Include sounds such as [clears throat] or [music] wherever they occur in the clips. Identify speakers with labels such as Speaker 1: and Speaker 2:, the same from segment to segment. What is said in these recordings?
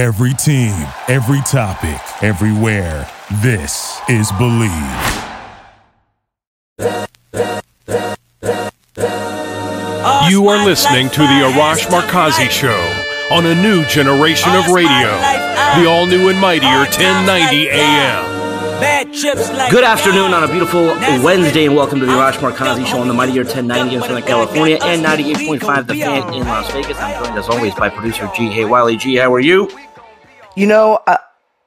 Speaker 1: Every team, every topic, everywhere. This is Bleav.
Speaker 2: You are listening to the Arash Markazi Show on a new generation of radio. The all new and mightier 1090 AM.
Speaker 3: Good afternoon on a beautiful Wednesday, and welcome to the Arash Markazi Show on the Mightier 1090 in Southern California and 98.5 The Fan in Las Vegas. I'm joined as always by producer Ji Hae Wiley. G, how are you?
Speaker 4: You know, uh,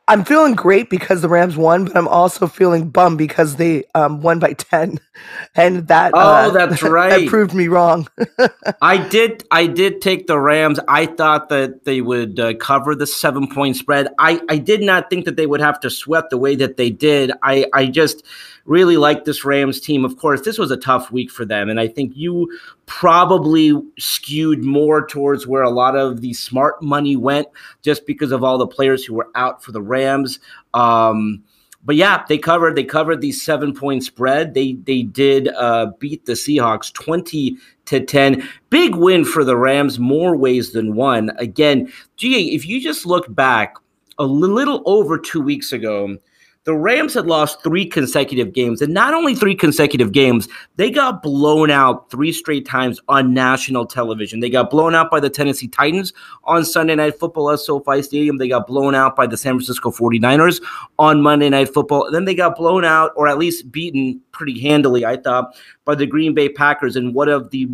Speaker 4: I'm feeling great because the Rams won, but I'm also feeling bummed because they um, won by ten, [laughs] and that
Speaker 3: oh,
Speaker 4: uh,
Speaker 3: that's [laughs] right,
Speaker 4: that proved me wrong. [laughs]
Speaker 3: I did, I did take the Rams. I thought that they would uh, cover the seven point spread. I, I did not think that they would have to sweat the way that they did. I, I just really like this Rams team. Of course, this was a tough week for them, and I think you probably skewed more towards where a lot of the smart money went, just because of all the players who were out for the Rams. Um, but yeah, they covered. They covered the seven point spread. They they did uh, beat the Seahawks twenty to ten. Big win for the Rams, more ways than one. Again, gee, if you just look back a little over two weeks ago, the Rams had lost three consecutive games, and not only three consecutive games, they got blown out three straight times on national television. They got blown out by the Tennessee Titans on Sunday Night Football at SoFi Stadium. They got blown out by the San Francisco 49ers on Monday Night Football. And then they got blown out, or at least beaten pretty handily, I thought, by the Green Bay Packers in one of the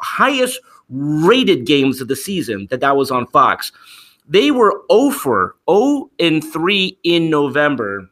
Speaker 3: highest rated games of the season that that was on Fox. They were 0 for 0 and 3 in November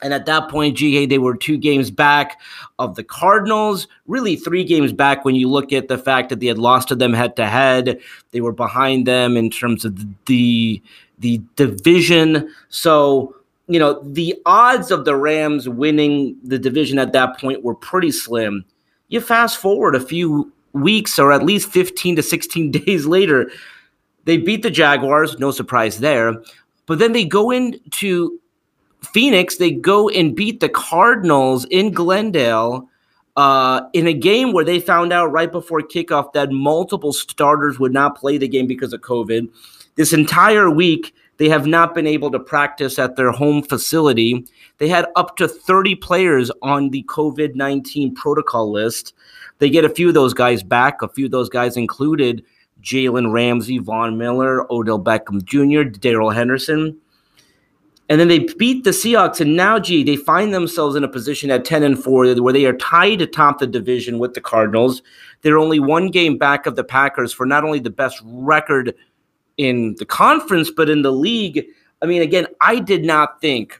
Speaker 3: and at that point, GA, they were two games back of the Cardinals, really three games back when you look at the fact that they had lost to them head to head. They were behind them in terms of the the division. So, you know, the odds of the Rams winning the division at that point were pretty slim. You fast forward a few weeks or at least 15 to 16 [laughs] days later, they beat the Jaguars, no surprise there. But then they go into Phoenix, they go and beat the Cardinals in Glendale uh, in a game where they found out right before kickoff that multiple starters would not play the game because of COVID. This entire week, they have not been able to practice at their home facility. They had up to 30 players on the COVID 19 protocol list. They get a few of those guys back. A few of those guys included Jalen Ramsey, Von Miller, Odell Beckham Jr., Darrell Henderson. And then they beat the Seahawks, and now, gee, they find themselves in a position at 10 and 4 where they are tied atop the division with the Cardinals. They're only one game back of the Packers for not only the best record in the conference, but in the league. I mean, again, I did not think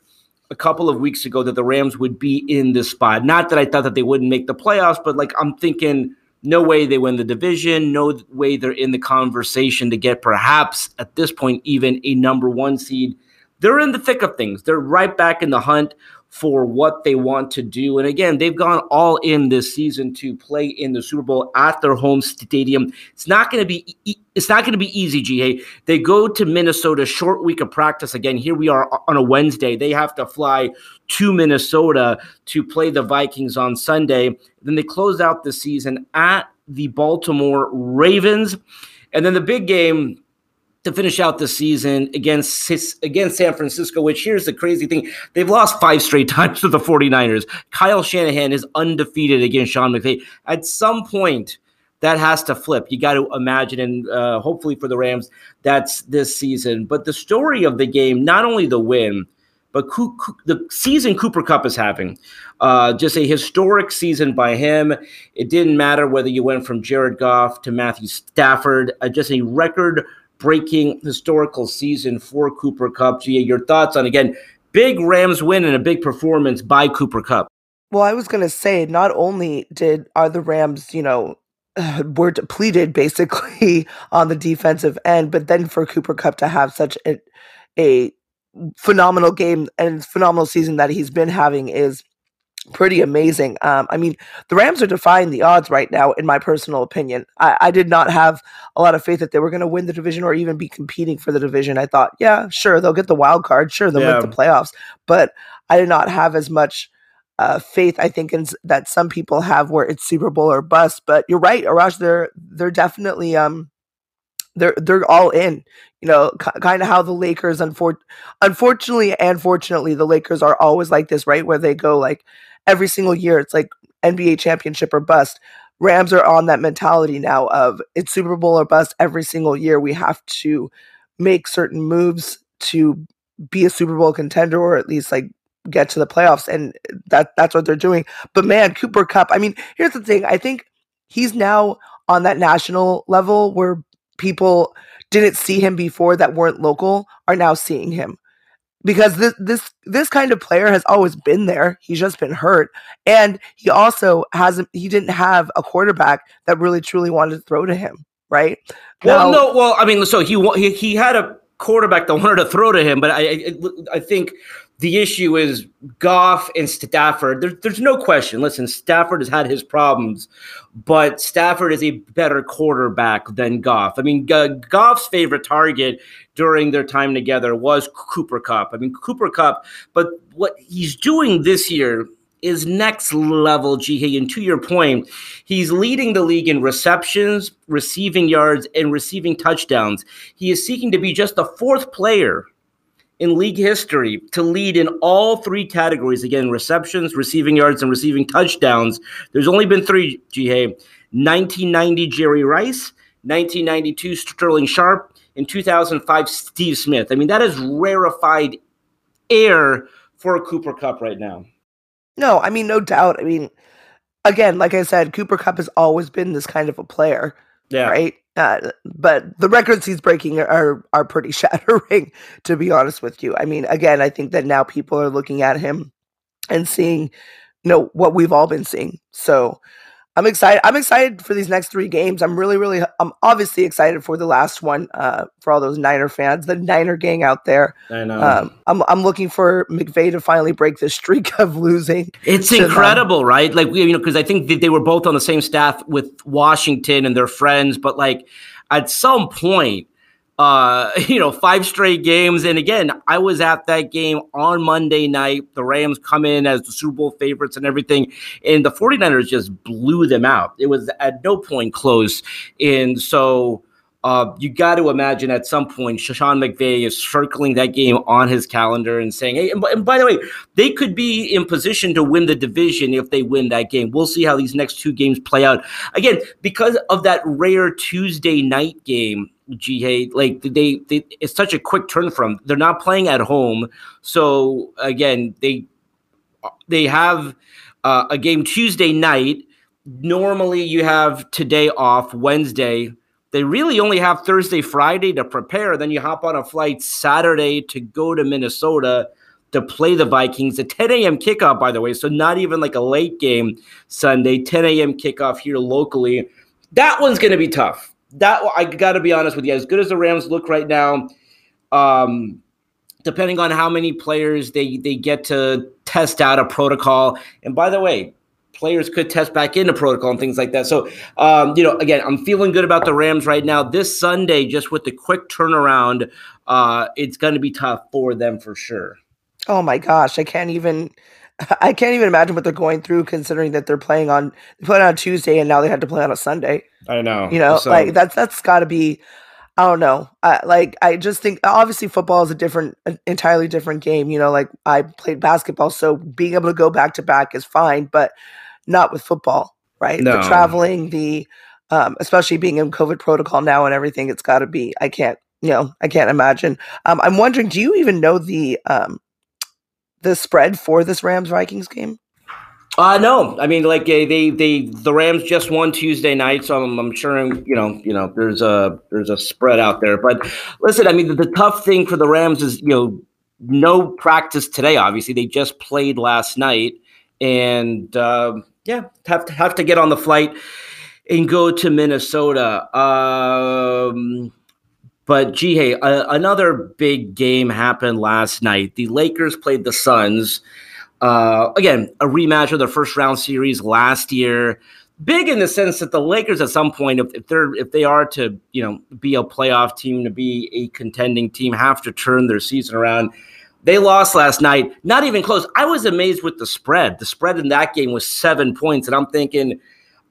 Speaker 3: a couple of weeks ago that the Rams would be in this spot. Not that I thought that they wouldn't make the playoffs, but like I'm thinking, no way they win the division, no way they're in the conversation to get perhaps at this point even a number one seed they're in the thick of things. They're right back in the hunt for what they want to do. And again, they've gone all in this season to play in the Super Bowl at their home stadium. It's not going to be it's not going to be easy, GA. They go to Minnesota, short week of practice again. Here we are on a Wednesday. They have to fly to Minnesota to play the Vikings on Sunday. Then they close out the season at the Baltimore Ravens. And then the big game to finish out the season against against San Francisco, which here's the crazy thing. They've lost five straight [laughs] times to the 49ers. Kyle Shanahan is undefeated against Sean McVay. At some point, that has to flip. You got to imagine, and uh, hopefully for the Rams, that's this season. But the story of the game, not only the win, but the season Cooper Kupp is having. Uh, just a historic season by him. It didn't matter whether you went from Jared Goff to Matthew Stafford, uh, just a record breaking historical season for Cooper Kupp. Gia, your thoughts on again, big Rams win and a big performance by Cooper Kupp.
Speaker 4: Well, I was going to say, not only did are the Rams, you know, [sighs] were depleted basically [laughs] on the defensive end, but then for Cooper Kupp to have such a, a phenomenal game and phenomenal season that he's been having is pretty amazing. Um, I mean, the Rams are defying the odds right now, in my personal opinion. I, I did not have a lot of faith that they were going to win the division or even be competing for the division. I thought, yeah, sure, they'll get the wild card. Sure, they'll yeah. make the playoffs. But I did not have as much uh, faith, I think, in, that some people have where it's Super Bowl or bust. But you're right, Arash, they're, they're definitely. Um, they're they're all in. You know, k- kind of how the Lakers, unfor- unfortunately and fortunately, the Lakers are always like this, right? Where they go like every single year, it's like NBA championship or bust. Rams are on that mentality now of it's Super Bowl or bust every single year. We have to make certain moves to be a Super Bowl contender or at least like get to the playoffs and that that's what they're doing. But man, Cooper Kupp, I mean, here's the thing. I think he's now on that national level where people didn't see him before that weren't local are now seeing him. Because this this this kind of player has always been there. He's just been hurt. And he also hasn't he didn't have a quarterback that really truly wanted to throw to him, right?
Speaker 3: Well, now, no, well, I mean, so he he he had a quarterback that wanted to throw to him, but I I, I think the issue is Goff and Stafford. There, there's no question. Listen, Stafford has had his problems, but Stafford is a better quarterback than Goff. I mean, G- Goff's favorite target during their time together was Cooper Kupp. I mean, Cooper Kupp, but what he's doing this year is next level, GK. And to your point, he's leading the league in receptions, receiving yards, and receiving touchdowns. He is seeking to be just the fourth player in league history to lead in all three categories again receptions, receiving yards, and receiving touchdowns. There's only been three, G. 1990, Jerry Rice, 1992, Sterling Sharpe in 2005, Steve Smith. I mean, that is rarefied air for a Cooper Kupp right now.
Speaker 4: No, I mean, no doubt. I mean, again, like I said, Cooper Kupp has always been this kind of a player. Yeah. Right. Uh, but the records he's breaking are are pretty [laughs] shattering, to be honest with you. I mean, again, I think that now people are looking at him and seeing, you know, what we've all been seeing. So I'm excited. I'm excited for these next three games. I'm really, really, I'm obviously excited for the last one uh, for all those Niner fans, the Niner gang out there.
Speaker 3: I know.
Speaker 4: Um, I'm, I'm looking for McVay to finally break the streak of losing.
Speaker 3: It's incredible, them. right? Like we, you know, because I think they were both on the same staff with Washington and they're friends, but like at some point uh, [laughs] you know, five straight games. And again, I was at that game on Monday night. The Rams come in as the Super Bowl favorites and everything. And the 49ers just blew them out. It was at no point close. And so uh, you got to imagine at some point, Sean McVay is circling that game on his calendar and saying, hey, and and by the way, they could be in position to win the division if they win that game. We'll see how these next two games play out. Again, because of that rare Tuesday night game G like they, they it's such a quick turn from they're not playing at home. So again they they have uh, a game tuesday night. Normally you have today off wednesday. They really only have thursday friday to prepare. Then you hop on a flight saturday to go to minnesota to play the vikings. A 10 a.m kickoff by the way so not even like a late game sunday. 10 a.m kickoff here locally. That one's going to be tough that I got to be honest with you. As good as the Rams look right now, um, depending on how many players they they get to test out a protocol, and by the way, players could test back into protocol and things like that. So, um, you know, again, I'm feeling good about the Rams right now. This Sunday, just with the quick turnaround, uh, it's going to be tough for them for sure.
Speaker 4: Oh my gosh, I can't even. [laughs] I can't even imagine what they're going through, considering that they're playing on they playing on Tuesday and now they had to play on a Sunday.
Speaker 3: I know,
Speaker 4: you know, so, like that's that's got to be. I don't know. I, like I just think obviously football is a different, an entirely different game. You know, like I played basketball, so being able to go back to back is fine, but not with football, right? No. The traveling, the um, especially being in COVID protocol now and everything, it's got to be. I can't, you know, I can't imagine. Um, I'm wondering, do you even know the um, the spread for this Rams Vikings game?
Speaker 3: Uh no, I mean like they they, the Rams just won Tuesday night, so I'm, I'm sure you know you know there's a there's a spread out there. But listen, I mean the, the tough thing for the Rams is you know no practice today. Obviously, they just played last night, and uh, yeah, have to have to get on the flight and go to Minnesota. Um, but gee, hey, another big game happened last night. The Lakers played the Suns. Uh, again, a rematch of their first round series last year. Big in the sense that the Lakers, at some point, if, if they're if they are to you know be a playoff team, to be a contending team, have to turn their season around. They lost last night, not even close. I was amazed with the spread. The spread in that game was seven points, and I'm thinking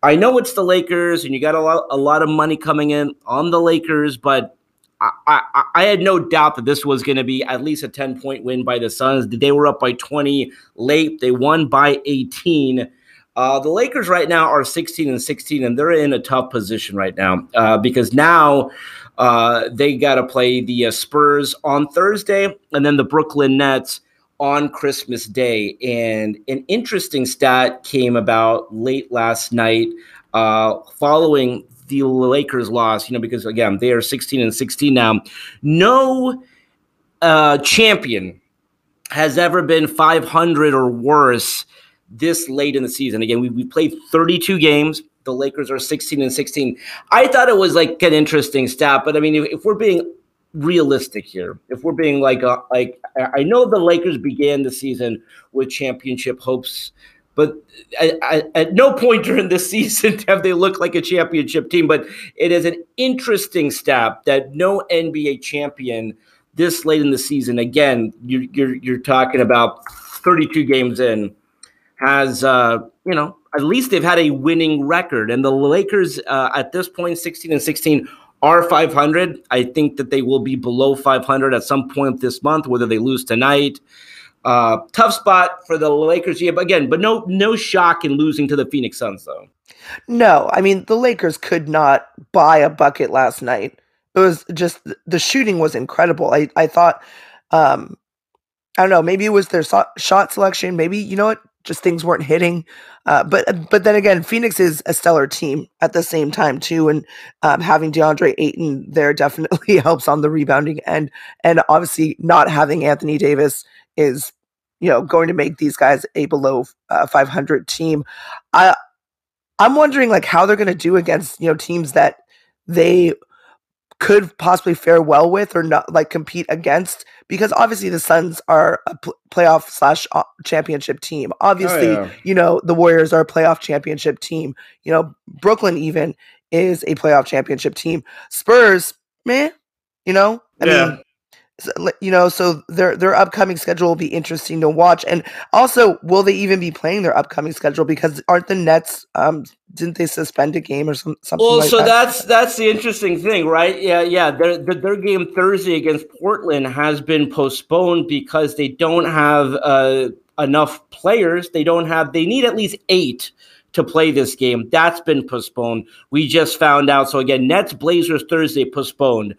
Speaker 3: I know it's the Lakers, and you got a lot, a lot of money coming in on the Lakers, but I, I, had no doubt that this was going to be at least a 10 point win by the Suns. They were up by 20 late. They won by 18. Uh, the Lakers right now are 16 and 16, and they're in a tough position right now uh, because now uh, they got to play the uh, Spurs on Thursday and then the Brooklyn Nets on Christmas Day. And an interesting stat came about late last night uh, following the Lakers lost, you know, because again, they are 16 and 16 now. No uh, champion has ever been 500 or worse this late in the season. Again, we, we played 32 games. The Lakers are 16 and 16. I thought it was like an interesting stat, but I mean, if, if we're being realistic here, if we're being like, a, uh, like I know the Lakers began the season with championship hopes, but at, at no point during the [laughs] season have they looked like a championship team. But it is an interesting step that no NBA champion this late in the season, again, you, you're you're talking about 32 games in has uh, you know at least they've had a winning record, and the Lakers uh, at this point, 16 and 16 are 500. I think that they will be below 500 at some point this month, whether they lose tonight. Uh, tough spot for the Lakers, yeah, but again, but no no shock in losing to the Phoenix Suns though.
Speaker 4: No, I mean the Lakers could not buy a bucket last night. It was just the shooting was incredible. I I thought um I don't know, maybe it was their so- shot selection, maybe you know what, just things weren't hitting. Uh, but but then again, Phoenix is a stellar team at the same time too, and um, having DeAndre Ayton there definitely [laughs] helps on the rebounding end, and obviously not having Anthony Davis is you know going to make these guys a below uh, 500 team. I I'm wondering like how they're going to do against you know teams that they could possibly fare well with or not like compete against because obviously the Suns are a pl- playoff slash uh, championship team. Obviously, oh, yeah. you know the Warriors are a playoff championship team. You know Brooklyn even is a playoff championship team. Spurs, man, you know, I yeah. mean, you know, so their their upcoming schedule will be interesting to watch. And also, will they even be playing their upcoming schedule? Because aren't the Nets um didn't they suspend a game or some, something?
Speaker 3: Well,
Speaker 4: like
Speaker 3: so
Speaker 4: that?
Speaker 3: that's that's the interesting thing, right? Yeah, yeah. Their, their, their game Thursday against Portland has been postponed because they don't have uh, enough players. They don't have. They need at least eight to play this game. That's been postponed. We just found out. So again, Nets Blazers Thursday postponed.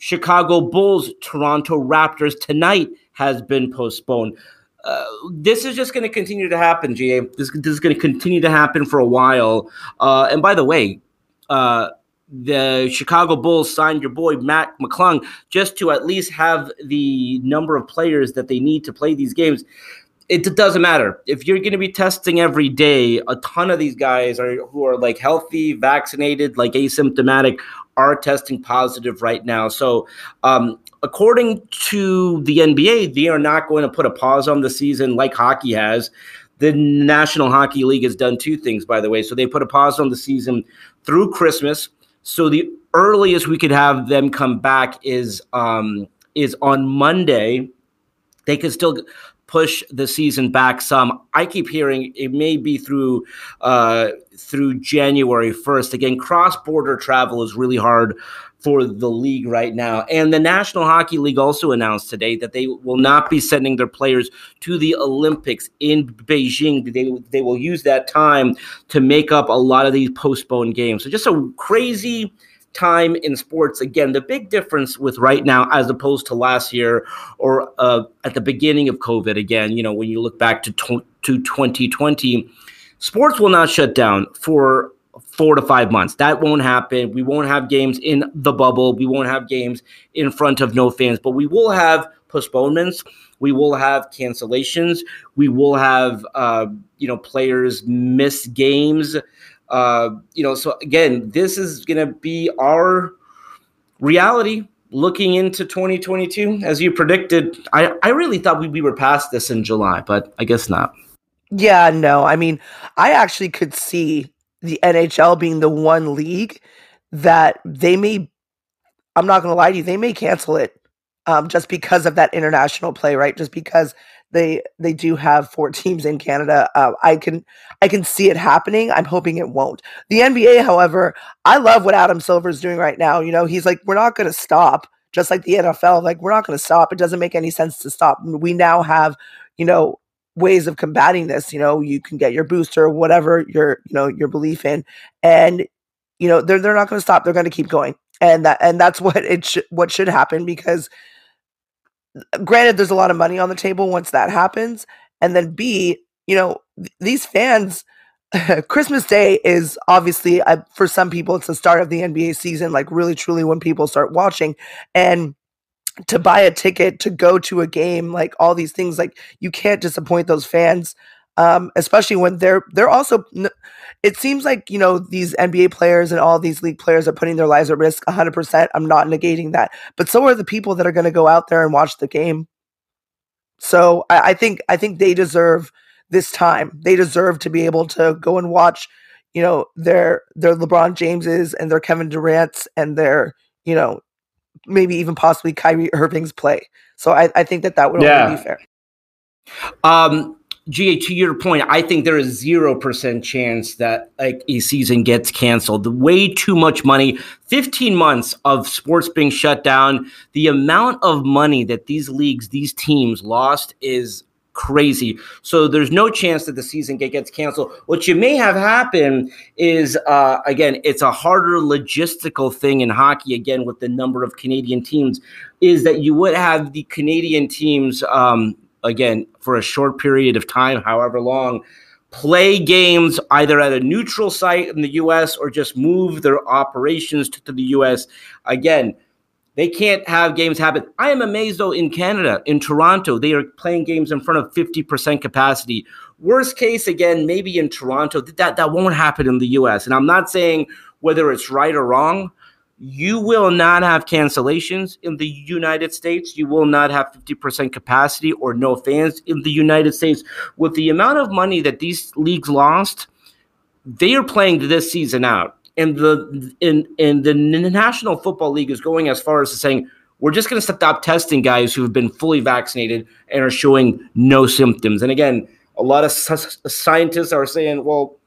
Speaker 3: Chicago Bulls, Toronto Raptors tonight has been postponed. Uh, this is just going to continue to happen, GA. This, this is going to continue to happen for a while. Uh, and by the way, uh, the Chicago Bulls signed your boy Mac McClung just to at least have the number of players that they need to play these games. It doesn't matter if you're going to be testing every day. A ton of these guys are who are like healthy, vaccinated, like asymptomatic, are testing positive right now. So, um, according to the NBA, they are not going to put a pause on the season like hockey has. The National Hockey League has done two things, by the way. So they put a pause on the season through Christmas. So the earliest we could have them come back is um, is on Monday. They could still push the season back some. I keep hearing it may be through uh, through January first. Again, cross border travel is really hard for the league right now. And the National Hockey League also announced today that they will not be sending their players to the Olympics in Beijing. They, they will use that time to make up a lot of these postponed games. So just a crazy time in sports. Again, the big difference with right now as opposed to last year or uh, at the beginning of COVID, again, you know, when you look back to, to 2020, sports will not shut down for four to five months. That won't happen. We won't have games in the bubble. We won't have games in front of no fans, but we will have postponements. We will have cancellations. We will have, uh, you know, players miss games. Uh, you know, so again, this is going to be our reality looking into 2022. As you predicted, I, I really thought we, we were past this in July, but I guess not.
Speaker 4: Yeah, no. I mean, I actually could see the NHL being the one league that they may, I'm not going to lie to you, they may cancel it um, just because of that international play, right? Just because they they do have four [laughs] teams in Canada. Uh, I can I can see it happening. I'm hoping it won't. The NBA, however, I love what Adam Silver is doing right now. You know, he's like, we're not going to stop. Just like the NFL, like we're not going to stop. It doesn't make any sense to stop. We now have, you know, ways of combating this. You know, you can get your booster, whatever your you know your belief in, and you know they're they're not going to stop. They're going to keep going, and that and that's [laughs] what it should what should happen because granted, there's a lot of money on the table once that happens. And then B, you know, th- these fans, [laughs] Christmas Day is obviously, uh, for some people, it's the start of the NBA season, like really, truly when people start watching. And to buy a ticket to go to a game, like all these things, like you can't disappoint those fans um, especially when they're they're also. It seems like you know these NBA players and all these league players are putting their lives at risk 100. percent I'm not negating that, but so are the people that are going to go out there and watch the game. So I, I think I think they deserve this time. They deserve to be able to go and watch, you know, their their LeBron Jameses and their Kevin Durant's and their you know maybe even possibly Kyrie Irving's play. So I, I think that that would yeah. only be fair.
Speaker 3: Um, GA, to your point, I think there is zero percent chance that like a season gets canceled. Way too much money. Fifteen months of sports being shut down. The amount of money that these leagues, these teams lost is crazy. So there's no chance that the season gets canceled. What you may have happen is, uh, again, it's a harder logistical thing in hockey. Again, with the number of Canadian teams, is that you would have the Canadian teams. Um, again for a short period of time, however long, play games either at a neutral site in the US or just move their operations to, to the US. Again, they can't have games happen. I am amazed though in Canada, in Toronto, they are playing games in front of 50% capacity. Worst case, again, maybe in Toronto, that, that won't happen in the US. And I'm not saying whether it's right or wrong you will not have cancellations in the United States. You will not have 50% capacity or no fans in the United States. With the amount of money that these leagues lost, they are playing this season out. And the in, in the National Football League is going as far as saying we're just going to stop testing guys who have been fully vaccinated and are showing no symptoms. And again, a lot of scientists are saying, well,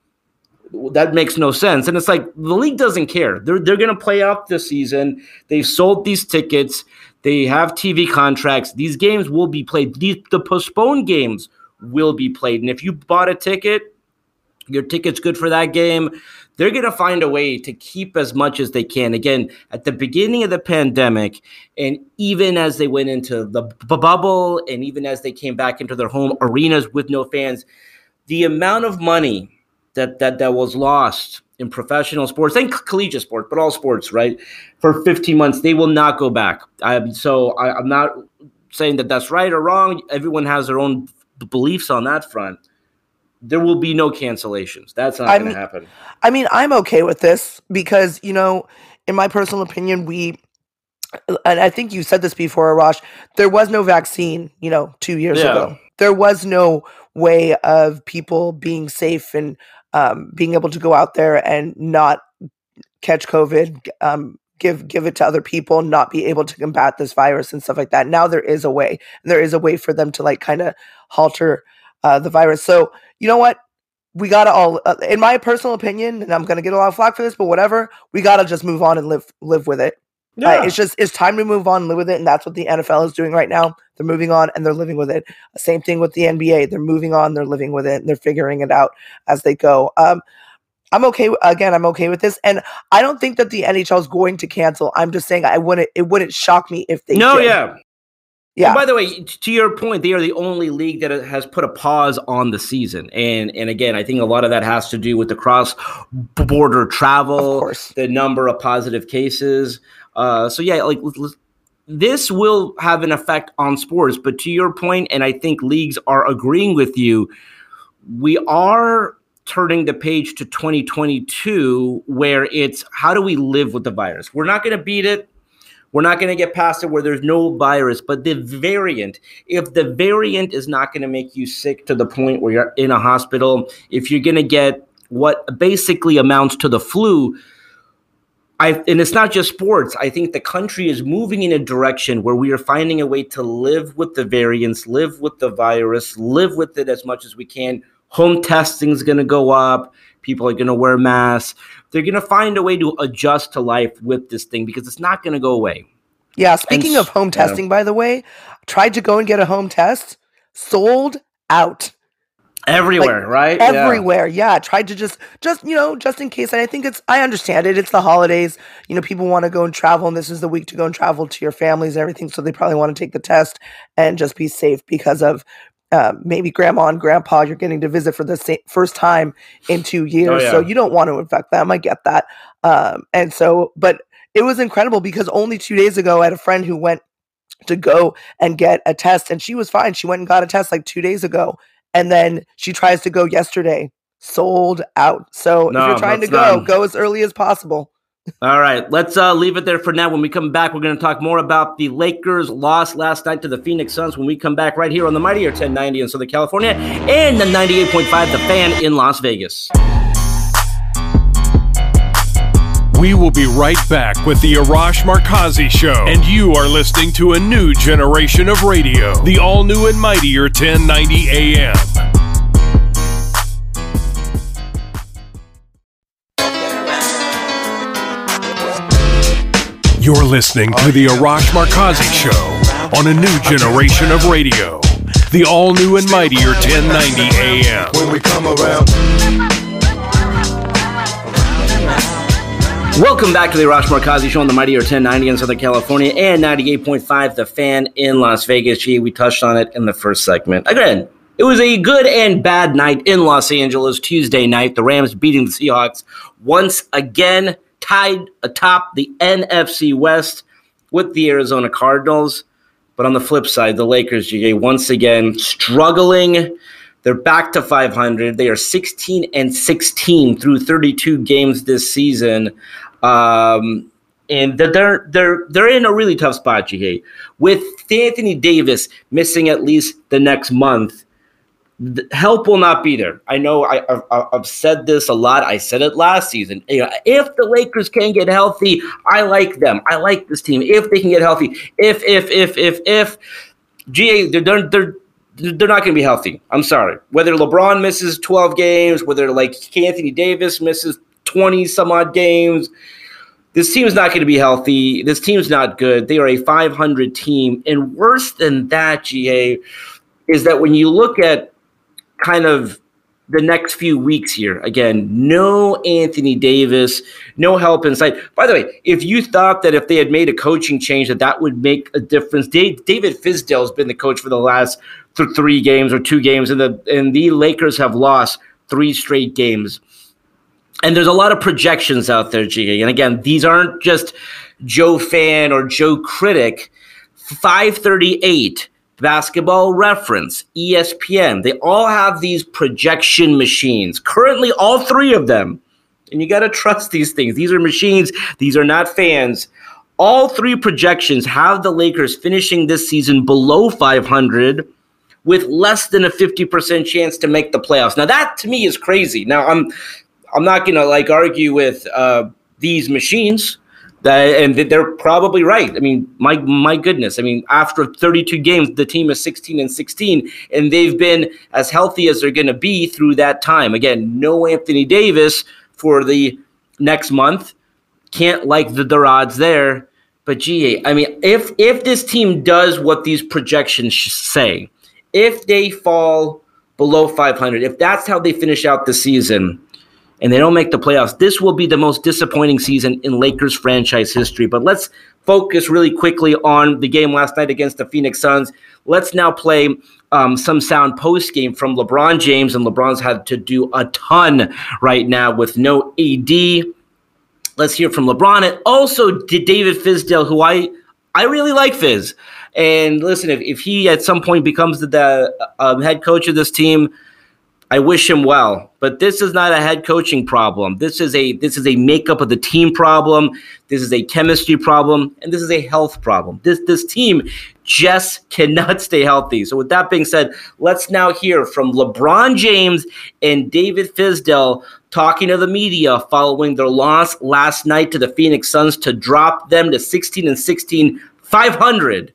Speaker 3: that makes no sense. And it's like the league doesn't care. They're they're to play out the season. They've sold these tickets. They have TV contracts. These games will be played. These, the postponed games will be played. And if you bought a ticket, your ticket's good for that game. They're going to find a way to keep as much as they can. Again, at the beginning of the pandemic, and even as they went into the b- bubble, and even as they came back into their home arenas with no fans, the amount of money that that that was lost in professional sports and collegiate sports, but all sports, right? For 15 months, they will not go back. I, so I, I'm not saying that that's right or wrong. Everyone has their own beliefs on that front. There will be no cancellations. That's not going to happen.
Speaker 4: I mean, I'm okay with this because you know, in my personal opinion, we and I think you said this before, Arash, there was no vaccine, you know, two years yeah. ago. There was no way of people being safe and um, being able to go out there and not catch COVID, um, give give it to other people, not be able to combat this virus and stuff like that. Now there is a way. There is a way for them to like kind of halter uh, the virus. So you know what? We gotta all, uh, in my personal opinion, and I'm gonna get a lot of flack for this, but whatever. We gotta just move on and live live with it. Yeah. Uh, it's just it's time to move on, and live with it, and that's what the NFL is doing right now. They're moving on and they're living with it. Same thing with the NBA. They're moving on, they're living with it, and they're figuring it out as they go. Um, I'm okay. Again, I'm okay with this, and I don't think that the NHL is going to cancel. I'm just saying I wouldn't. It wouldn't shock me if they.
Speaker 3: No,
Speaker 4: did.
Speaker 3: yeah, yeah. And by the way, to your point, they are the only league that has put a pause on the season, and and again, I think a lot of that has to do with the cross border travel, the number of positive cases. Uh, so yeah, like this will have an effect on sports. But to your point, and I think leagues are agreeing with you, we are turning the page to 2022 where it's how do we live with the virus? We're not going to beat it. We're not going to get past it where there's no virus, but the variant, if the variant is not going to make you sick to the point where you're in a hospital, if you're going to get what basically amounts to the flu, I, and it's not just sports. I think the country is moving in a direction where we are finding a way to live with the variants, live with the virus, live with it as much as we can. Home testing is going to go up. People are going to wear masks. They're going to find a way to adjust to life with this thing because it's not going to go away.
Speaker 4: Yeah. Speaking and, of home testing, by the way, tried to go and get a home test, sold out
Speaker 3: everywhere like, right
Speaker 4: everywhere. Yeah. yeah tried to just just you know just in case. And i think it's i understand it. It's the holidays. You know people want to go and travel and this is the week to go and travel to your families and everything so they probably want to take the test and just be safe because of uh, maybe grandma and grandpa you're getting to visit for the sa- first time in two years. Oh, yeah. so you don't want to infect them. I get that. Um, and so but it was incredible because only two days ago i had a friend who went to go and get a test and she was fine. She went and got a test like two days ago and then she tries to go yesterday, sold out. So no, if you're trying to go, not... go as early as possible. [laughs]
Speaker 3: All right, let's uh, leave it there for now. When we come back, we're going to talk more about the Lakers' loss last night to the Phoenix Suns. When we come back right here on the Mightier 1090 in Southern California and the 98.5 The Fan in Las Vegas.
Speaker 2: We will be right back with the Arash Markazi Show, and you are listening to a new generation of radio, the all new and mightier 1090 AM. You're listening to the Arash Markazi Show on a new generation of radio, the all new and mightier 1090 AM. When we come around.
Speaker 3: Welcome back to the Arash Markazi Show on the Mightier 1090 in Southern California and 98.5 The Fan in Las Vegas. Gee, we touched on it in the first segment. Again, it was a good and bad night in Los Angeles Tuesday night. The Rams beating the Seahawks once again, tied atop the NFC West with the Arizona Cardinals. But on the flip side, the Lakers, GA, once again struggling they're back to 500. They are 16 and 16 through 32 games this season. Um, and they're they're they're in a really tough spot, GA. With Anthony Davis missing at least the next month, help will not be there. I know I, have I've said this a lot. I said it last season. You know, if the Lakers can get healthy, I like them. I like this team. If they can get healthy, if if if if if GA, they're they're they're not going to be healthy. I'm sorry. Whether LeBron misses 12 games, whether like Anthony Davis misses 20 some odd games, this team is not going to be healthy. This team's not good. They are a 500 team. And worse than that, GA, is that when you look at kind of the next few weeks here. Again, no Anthony Davis, no help inside. By the way, if you thought that if they had made a coaching change that that would make a difference, David Fizdale has been the coach for the last three games or two games, and the and the Lakers have lost three straight games. And there's a lot of projections out there, G. And again, these aren't just Joe fan or Joe critic. 538 Basketball Reference, ESPN, they all have these projection machines. Currently, all three of them. And you got to trust these things. These are machines, these are not fans. All three projections have the Lakers finishing this season below 500 with less than a 50% chance to make the playoffs. Now that to me is crazy. Now I'm I'm not going to like argue with uh, these machines and they're probably right. I mean, my my goodness. I mean, after 32 games, the team is 16 and 16, and they've been as healthy as they're going to be through that time. Again, no Anthony Davis for the next month. Can't like the, the odds there. But gee, I mean, if if this team does what these projections say, if they fall below 500, if that's how they finish out the season, and they don't make the playoffs, this will be the most disappointing season in Lakers franchise history. But let's focus really quickly on the game last night against the Phoenix Suns. Let's now play um, some sound post game from LeBron James, and LeBron's had to do a ton right now with no AD. Let's hear from LeBron and also did David Fizdale, who I I really like Fizz. And listen, if, if he at some point becomes the, the uh, head coach of this team, I wish him well, but this is not a head coaching problem. This is a this is a makeup of the team problem. This is a chemistry problem, and this is a health problem. This this team just [laughs] cannot stay healthy. So, with that being said, let's now hear from LeBron James and David Fizdale talking to the media following their loss last night to the Phoenix Suns to drop them to 16 and 16, 500.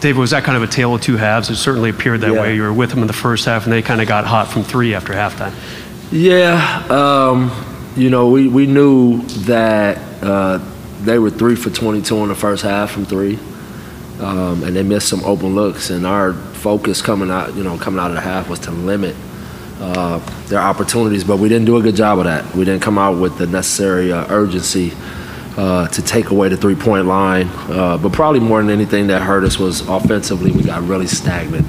Speaker 5: David, was that kind of a tale of two halves? It certainly appeared that
Speaker 6: yeah.
Speaker 5: way. You were with them in the first half, and they kind of got hot from three after halftime.
Speaker 6: Yeah, um, you know, we, we knew that uh, they were three for 22 in the first half from three, um, and they missed some open looks. And our focus coming out, you know, coming out of the half was to limit uh, their opportunities, but we didn't do a good job of that. We didn't come out with the necessary uh, urgency uh, to take away the three-point line. Uh, but probably more than anything that hurt us was offensively, we got really stagnant.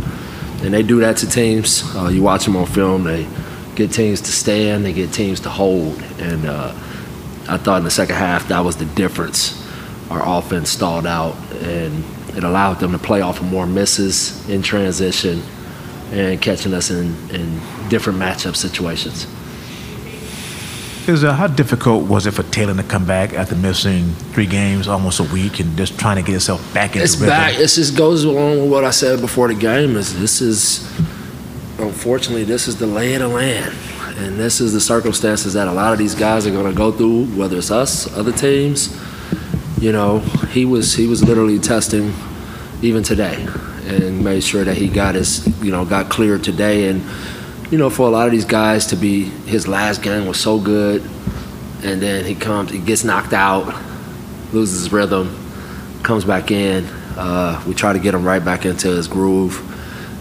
Speaker 6: And they do that to teams. Uh, you watch them on film, they get teams to stand, they get teams to hold. And uh, I thought in the second half that was the difference. Our offense stalled out, and it allowed them to play off of more misses in transition and catching us in, in different matchup situations.
Speaker 7: Is uh, how difficult was it for Talen to come back after missing three games, almost a week, and just trying to get himself back into
Speaker 6: it's
Speaker 7: rhythm?
Speaker 6: back. It just goes along with what I said before the game. Is this is unfortunately this is the lay of the land, and this is the circumstances that a lot of these guys are going to go through. Whether it's us, other teams, you know, he was he was literally testing even today, and made sure that he got his you know got cleared today and you know, for a lot of these guys to be his last game was so good, and then he comes, he gets knocked out, loses rhythm, comes back in. Uh, we try to get him right back into his groove,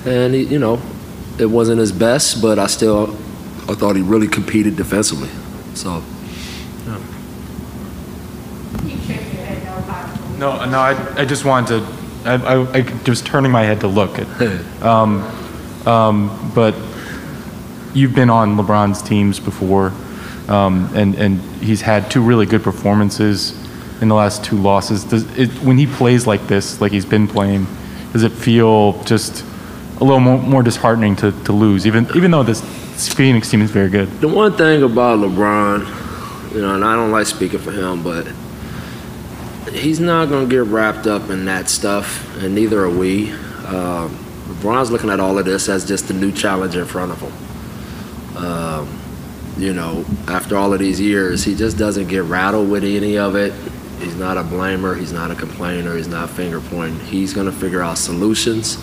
Speaker 6: and he, you know, it wasn't his best, but I still, I thought he really competed defensively. So. Yeah.
Speaker 8: No, no, I, I just wanted to, I, I, I was turning my head to look at, [laughs] um, um, but you've been on LeBron's teams before, um, and and he's had two really good performances in the last two losses. Does it, when he plays like this, like he's been playing, does it feel just a little more, more disheartening to, to lose, even even though this Phoenix team is very good?
Speaker 6: The one thing about LeBron, you know, and I don't like speaking for him, but he's not going to get wrapped up in that stuff, and neither are we. Um, LeBron's looking at all of this as just a new challenge in front of him. Um, you know, after all of these years, he just doesn't get rattled with any of it. He's not a blamer. He's not a complainer. He's not finger pointing. He's going to figure out solutions.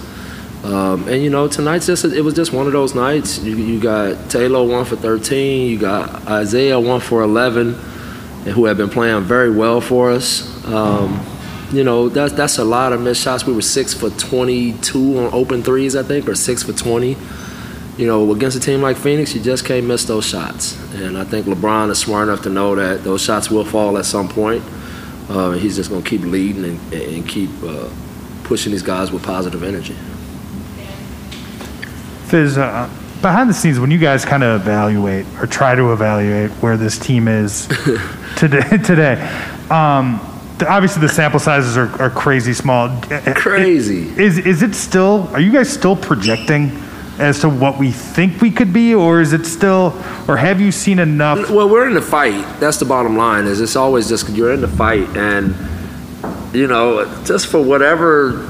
Speaker 6: Um, and you know, tonight's just it was just one of those nights. You, you got Talen one for 13. You got Isaiah one for 11, who have been playing very well for us. Um, you know, that's that's a lot of missed shots. We were six for 22 on open threes, I think, or six for 20 you know, against a team like Phoenix, you just can't miss those shots. And I think LeBron is smart enough to know that those shots will fall at some point. Uh, he's just going to keep leading and, and keep uh, pushing these guys with positive energy.
Speaker 9: Fizz, uh, behind the scenes, when you guys kind of evaluate or try to evaluate where this team is [laughs] today, today um, obviously the sample sizes are, are crazy small.
Speaker 6: Crazy.
Speaker 9: Is is it still? Are you guys still projecting? As to what we think we could be, or is it still, or have you seen enough?
Speaker 6: Well, we're in the fight. That's the bottom line. Is it's always just you're in the fight, and you know, just for whatever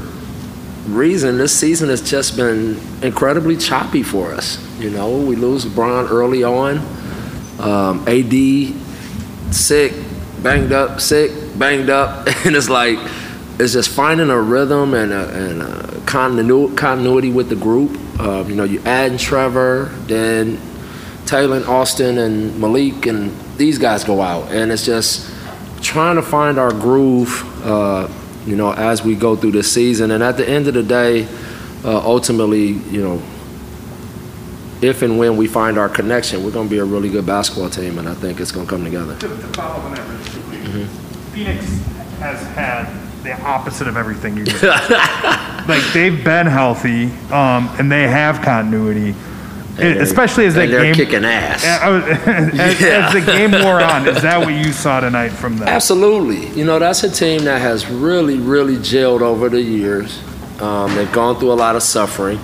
Speaker 6: reason, this season has just been incredibly choppy for us. You know, we lose LeBron early on. Um, AD sick, banged up, sick, banged up, [laughs] and it's like it's just finding a rhythm and a, and a continu- continuity with the group. Uh, you know, you add Trevor, then Talen, Austin, and Malik, and these guys go out, and it's just trying to find our groove. Uh, you know, as we go through this season, and at the end of the day, uh, ultimately, you know, if and when we find our connection, we're going to be a really good basketball team, and I think it's going to come together.
Speaker 9: To, to follow on that, mm-hmm. Phoenix has had the opposite of everything you just [laughs] like they've been healthy um, and they have continuity especially as that
Speaker 6: they're
Speaker 9: game
Speaker 6: kicking ass. [laughs]
Speaker 9: as,
Speaker 6: Yeah.
Speaker 9: as the game wore on is that what you saw tonight from them
Speaker 6: Absolutely. You know, that's a team that has really, really gelled over the years. Um, they've gone through a lot of suffering.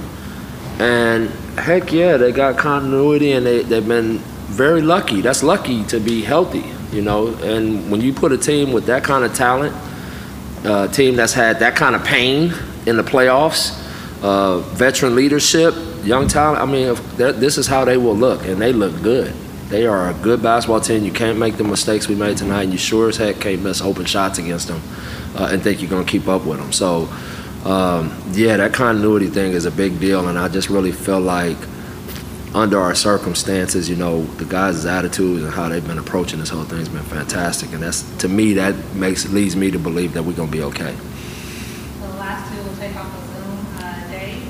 Speaker 6: And heck yeah, they got continuity and they, they've been very lucky. That's lucky to be healthy, you know. And when you put a team with that kind of talent, a team that's had that kind of pain in the playoffs, uh, veteran leadership, young talent. I mean, this is how they will look, and they look good. They are a good basketball team. You can't make the mistakes we made tonight, and you sure as heck can't miss open shots against them uh, and think you're going to keep up with them. So, um, yeah, that continuity thing is a big deal, and I just really feel like under our circumstances, you know, the guys' attitudes and how they've been approaching this whole thing has been fantastic, and that's to me that makes leads me to believe that we're going to be okay.
Speaker 10: The last two will take off the Zoom. Uh, Dave.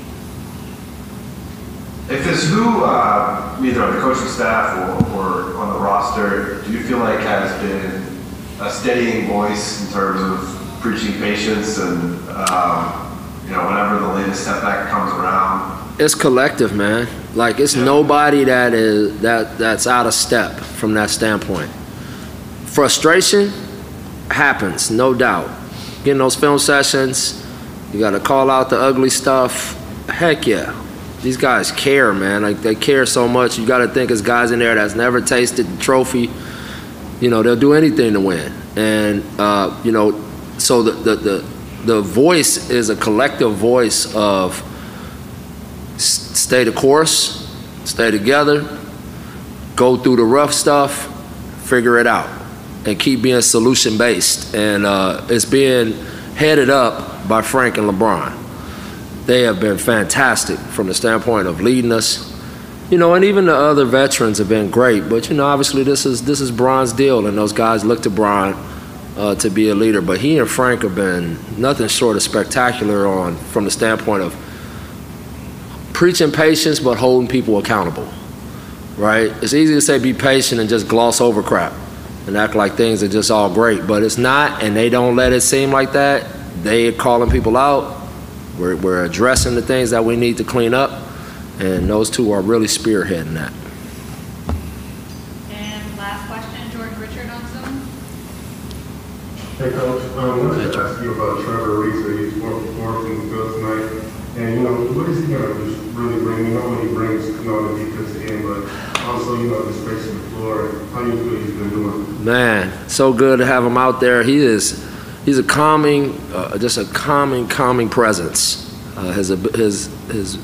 Speaker 11: If it's who, uh, either on the coaching staff or, or on the roster, do you feel like has been a steadying voice in terms of preaching patience and um, you know whenever the latest setback comes around?
Speaker 6: It's collective, man. Like it's nobody that is that that's out of step from that standpoint. Frustration happens, no doubt. Getting those film sessions, you got to call out the ugly stuff. Heck yeah, these guys care, man. Like they care so much. You got to think as guys in there that's never tasted the trophy. You know they'll do anything to win, and uh, you know, so the the the the voice is a collective voice of stay the course, stay together, go through the rough stuff, figure it out, and keep being solution based. And uh, it's being headed up by Frank and LeBron. They have been fantastic from the standpoint of leading us. You know, and even the other veterans have been great. But you know, obviously this is this is Bron's deal, and those guys look to Bron uh, to be a leader. But he and Frank have been nothing short of spectacular on from the standpoint of preaching patience but holding people accountable. Right? It's easy to say be patient and just gloss over crap and act like things are just all great, but it's not, and they don't let it seem like that. They are calling people out. We're, we're addressing the things that we need to clean up, and those two are really spearheading that.
Speaker 10: And last question, George Richard on Zoom.
Speaker 12: Hey, Coach. Um, I wanted to ask you about Trevor Ariza. He's working for four from the field tonight. And, you know, what is he going to really bring? We know what he brings, you know, the defensive end, but also, you know, the space on the floor. How do you feel he's been doing?
Speaker 6: Man, so good to have him out there. He is, he's a calming, uh, just a calming, calming presence. Uh, his, his, his,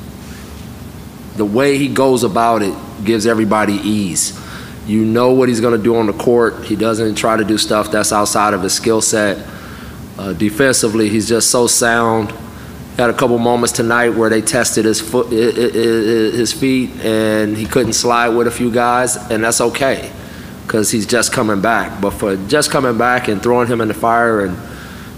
Speaker 6: the way he goes about it gives everybody ease. You know what he's going to do on the court. He doesn't try to do stuff that's outside of his skill set. Uh, defensively, he's just so sound had a couple moments tonight where they tested his foot, his feet, and he couldn't slide with a few guys, and that's okay, because he's just coming back. But for just coming back and throwing him in the fire, and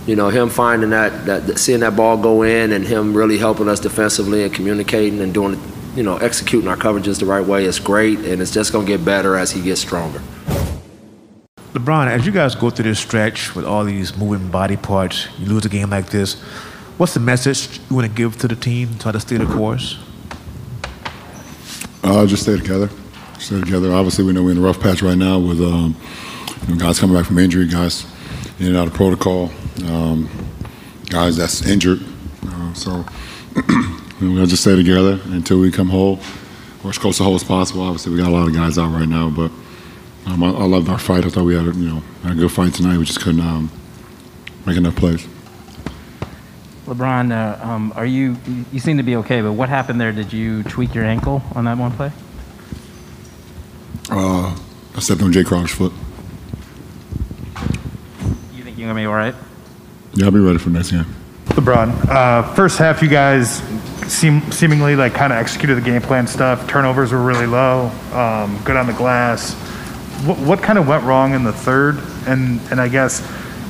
Speaker 6: you know him finding that, that seeing that ball go in, and him really helping us defensively and communicating and doing, you know, executing our coverages the right way is great, and it's just gonna get better as he gets stronger.
Speaker 7: LeBron, as you guys go through this stretch with all these moving body parts, you lose a game like this What's the message you want to give to the team, try to stay the course?
Speaker 13: Uh, just stay together. Stay together. Obviously, we know we're in a rough patch right now with um, you know, guys coming back from injury, guys in and out of protocol, um, guys that's injured. Uh, so [clears throat] we're to just stay together until we come whole, or as close to whole as possible. Obviously, we got a lot of guys out right now, but um, I, I loved our fight. I thought we had a, you know, had a good fight tonight. We just couldn't um, make enough plays.
Speaker 14: LeBron, uh, um, are you? You seem to be okay, but what happened there? Did you tweak your ankle on that one play?
Speaker 13: Uh, I stepped on Jae Crowder's foot.
Speaker 14: You think you're gonna be all right?
Speaker 13: Yeah, I'll be ready for next game.
Speaker 9: LeBron, uh, first half, you guys seem seemingly like kind of executed the game plan stuff. Turnovers were really low. Um, good on the glass. What, what kind of went wrong in the third? And and I guess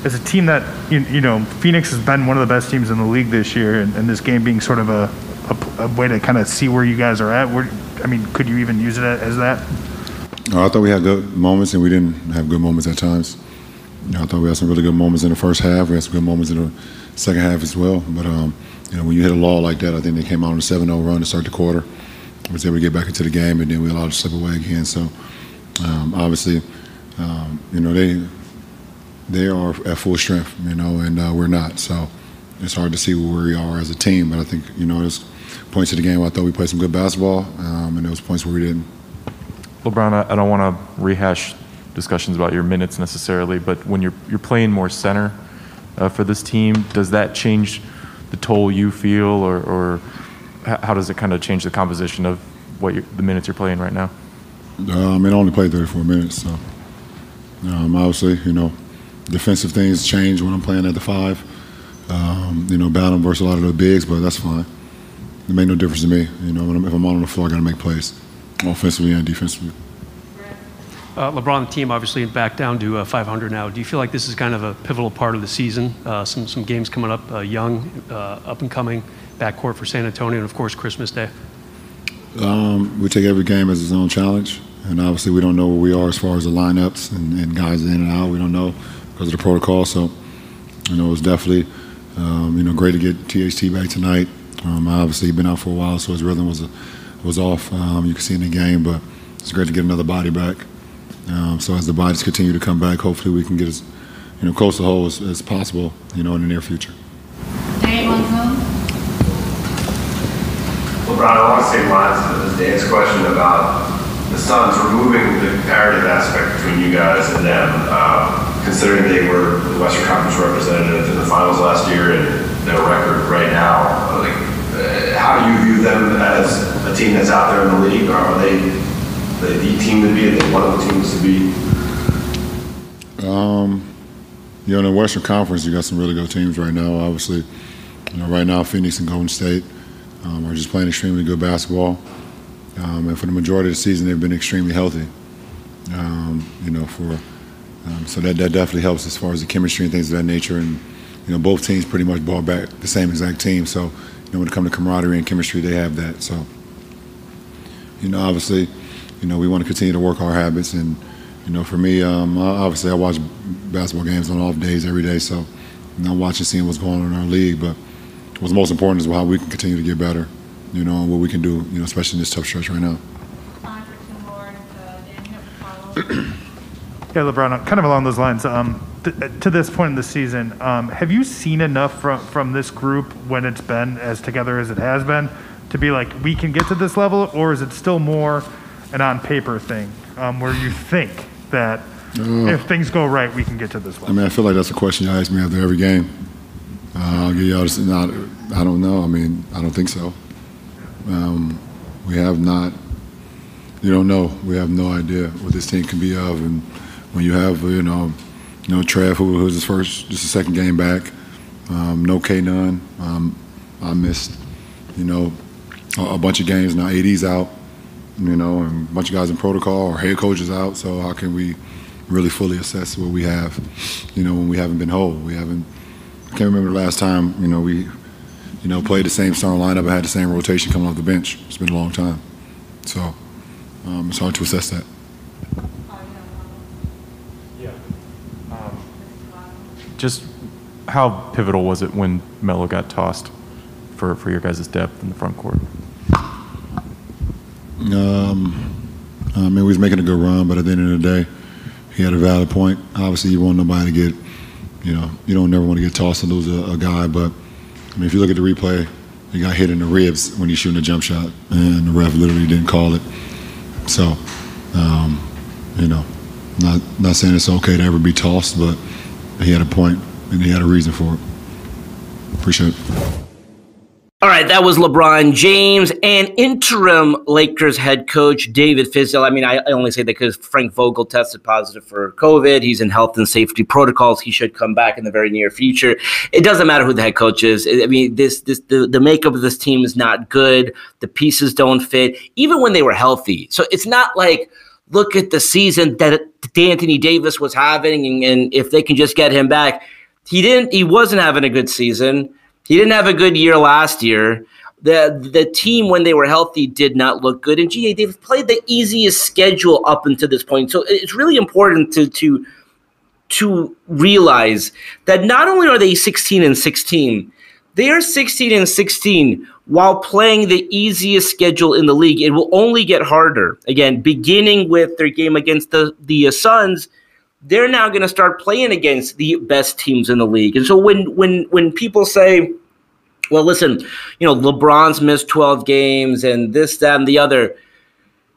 Speaker 9: as a team that you, you, know Phoenix has been one of the best teams in the league this year, and, and this game being sort of a, a, a way to kind of see where you guys are at. Where, I mean, could you even use it as that?
Speaker 13: I thought we had good moments, and we didn't have good moments at times. You know, I thought we had some really good moments in the first half. We had some good moments in the second half as well. But um, you know, when you hit a lull like that, I think they came out on a 7-0 run to start the quarter. Was able to get back into the game, and then we allowed to slip away again. So um, obviously, um, you know, they they are at full strength, you know, and uh, we're not. So it's hard to see where we are as a team. But I think, you know, there's points of the game where I thought we played some good basketball, um, and there was points where we didn't.
Speaker 8: LeBron, I don't want to rehash discussions about your minutes necessarily, but when you're you're playing more center uh, for this team, does that change the toll you feel, or, or how does it kind of change the composition of what the minutes you're playing right now?
Speaker 13: Uh, I mean, I only played 34 minutes, so um, obviously, you know, defensive things change when I'm playing at the five. Um, you know, battling versus a lot of the bigs, but that's fine. It made no difference to me. You know, I'm, if I'm on the floor, I got to make plays, offensively and defensively.
Speaker 5: Uh, LeBron, the team obviously back down to uh, 500 now. Do you feel like this is kind of a pivotal part of the season? Uh, some some games coming up, uh, young, uh, up and coming backcourt for San Antonio, and of course Christmas Day.
Speaker 13: Um, we take every game as its own challenge, and obviously we don't know where we are as far as the lineups and, and guys in and out. We don't know because of the protocol. So, you know, it's definitely um, you know great to get THT back tonight. Um, obviously, he's been out for a while, so his rhythm was was off. Um, you can see in the game, but it's great to get another body back. Um, so as the bodies continue to come back, hopefully we can get as you know close to whole as, as possible, you know, in the near future.
Speaker 10: Dave on Zoom.
Speaker 11: LeBron, I want to say lines to Dan's question about the Suns removing the comparative aspect between you guys and them, uh, considering they were the Western Conference representative in the finals last year and their record right now. Like, uh, how do you view them as a team that's out there in the league? Or are they the, the team to be? Are they one of the teams to be?
Speaker 13: Um, you know, in the Western Conference, you got some really good teams right now. Obviously, you know, right now Phoenix and Golden State um, are just playing extremely good basketball. Um, and for the majority of the season, they've been extremely healthy. Um, you know, for um, so that that definitely helps as far as the chemistry and things of that nature. And you know, both teams pretty much brought back the same exact team. So you know, when it comes to camaraderie and chemistry, they have that. So you know, obviously you know, we want to continue to work our habits. And, you know, for me, um, obviously I watch basketball games on off days every day. So I'm watching, seeing what's going on in our league. But what's most important is how we can continue to get better, you know, and what we can do, you know, especially in this tough stretch right now.
Speaker 9: Yeah, LeBron, kind of along those lines. Um, th- to this point in the season, um, have you seen enough from from this group when it's been as together as it has been to be like we can get to this level, or is it still more an on paper thing um, where you think that uh, if things go right, we can get to this level?
Speaker 13: I mean, I feel like that's a question you ask me after every game. Uh, I'll give y'all this. Not, I don't know. I mean, I don't think so. Um, we have not. You don't know. We have no idea what this team can be of, and when you have you know, you know Trev, who was his first, just a second game back, um, no K Nunn. Um, I missed, you know, a, a bunch of games. Now AD's out you know, and a bunch of guys in protocol or head coaches out. So how can we really fully assess what we have, you know, when we haven't been whole? We haven't. I can't remember the last time, you know, we, you know, played the same starting lineup and had the same rotation coming off the bench. It's been a long time, so um, it's hard to assess that.
Speaker 8: Yeah. Um, just how pivotal was it when Melo got tossed for, for your guys' depth in the front court?
Speaker 13: Um, I mean, we was making a good run, but at the end of the day, he had a valid point. Obviously, you want nobody to get, you know, you don't never want to get tossed and lose a, a guy. But I mean, if you look at the replay, he got hit in the ribs when he's shooting a jump shot, and the ref literally didn't call it. So, um, you know, not not saying it's okay to ever be tossed, but he had a point and he had a reason for it. Appreciate it.
Speaker 3: All right, that was LeBron James and interim Lakers head coach David Fizdale. I mean, I, I only say that because Frank Vogel tested positive for COVID. He's in health and safety protocols. He should come back in the very near future. It doesn't matter who the head coach is. I mean, this this the, the makeup of this team is not good. The pieces don't fit, even when they were healthy. So it's not like look at the season that Anthony Davis was having, and, if they can just get him back, he didn't. He wasn't having a good season. He didn't have a good year last year. The the team when they were healthy did not look good. And GA, they've played the easiest schedule up until this point. So it's really important to to to realize that not only are they 16 and 16, they are 16 and 16 while playing the easiest schedule in the league. It will only get harder. Again, beginning with their game against the the uh, Suns, they're now going to start playing against the best teams in the league. And so when when when people say, well, listen, you know, LeBron's missed 12 games and this, that, and the other,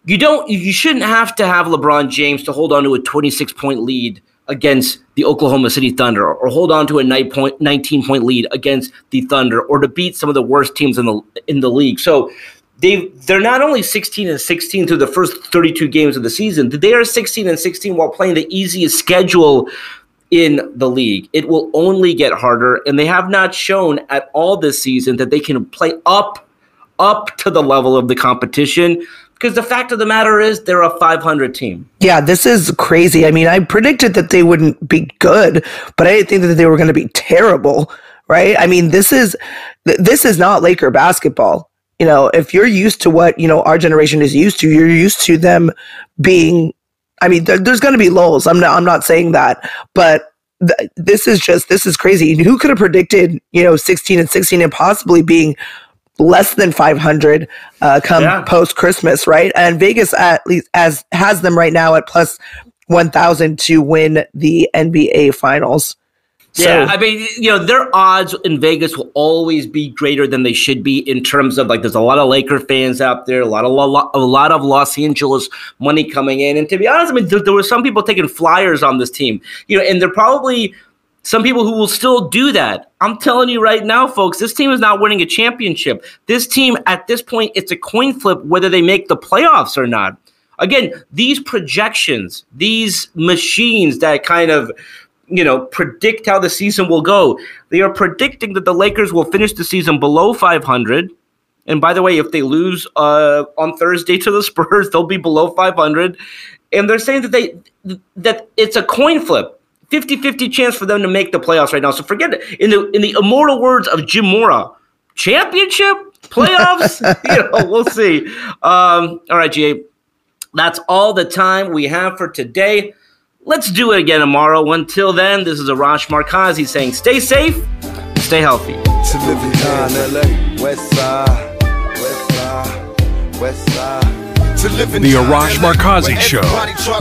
Speaker 3: you don't you shouldn't have to have LeBron James to hold on to a 26 point lead against the Oklahoma City Thunder or hold on to a 19 point lead against the Thunder or to beat some of the worst teams in the in the league. So they they're not only 16 and 16 through the first 32 games of the season, they are 16 and 16 while playing the easiest schedule in the league. It will only get harder and they have not shown at all this season that they can play up up to the level of the competition because the fact of the matter is they're a 500 team.
Speaker 4: Yeah, this is crazy. I mean, I predicted that they wouldn't be good, but I didn't think that they were going to be terrible, right? I mean, this is this is not Laker basketball. You know, if you're used to what, you know, our generation is used to, you're used to them being I mean, there, there's going to be lulls. I'm not I'm not saying that, but th- this is just this is crazy. Who could have predicted, you know, 16 and 16 and possibly being less than 500 uh, come yeah. post Christmas, right? And Vegas at least as has them right now at plus 1000 to win the NBA finals.
Speaker 3: Yeah, I mean, you know, their odds in Vegas will always be greater than they should be in terms of like. There's a lot of Laker fans out there, a lot of a lot of Los Angeles money coming in, and to be honest, I mean, there, there were some people taking flyers on this team, you know, and they're probably some people who will still do that. I'm telling you right now, folks, this team is not winning a championship. This team, at this point, it's a coin flip whether they make the playoffs or not. Again, these projections, these machines that kind of, you know, predict how the season will go, they are predicting that the Lakers will finish the season below 500. And by the way, if they lose uh, on Thursday to the Spurs, [laughs] they'll be below 500. And they're saying that they that it's a coin flip 50-50 chance for them to make the playoffs right now. So forget it. In the in the immortal words of Jim Mora, championship playoffs. [laughs] [laughs] you know, we'll see. Um, all right, Ji Hae. That's all the time we have for today. Let's do it again tomorrow. Until then, this is Arash Markazi saying, "Stay safe, stay healthy." To live in LA, West Side, West
Speaker 2: Side, West Side. The Arash Markazi Show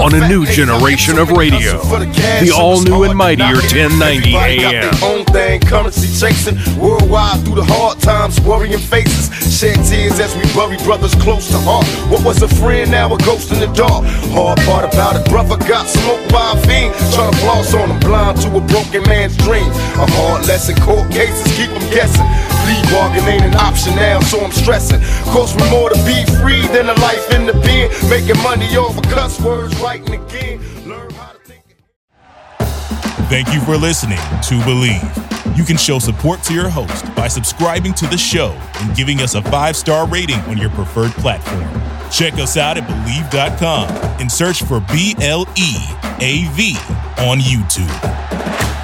Speaker 2: on a new generation of radio. The all new and mightier 1090 AM. Own thing, currency chasing worldwide through the hard times, worrying faces. Shed tears as we bury brothers close to heart. What was a friend, now a ghost in the dark. Hard part about it, brother got smoked by a fiend. Trying to floss on him, blind to a broken man's dream. A hard lesson, court cases keep him guessing. Plea bargain ain't an option now, so I'm stressing. More to be free than a life in the. Making money over cuss words, writing again. Learn how to.
Speaker 1: Thank you for listening to Bleav. You can show support to your host by subscribing to the show and giving us a five star rating on your preferred platform. Check us out at Bleav.com and search for B L E A V on YouTube.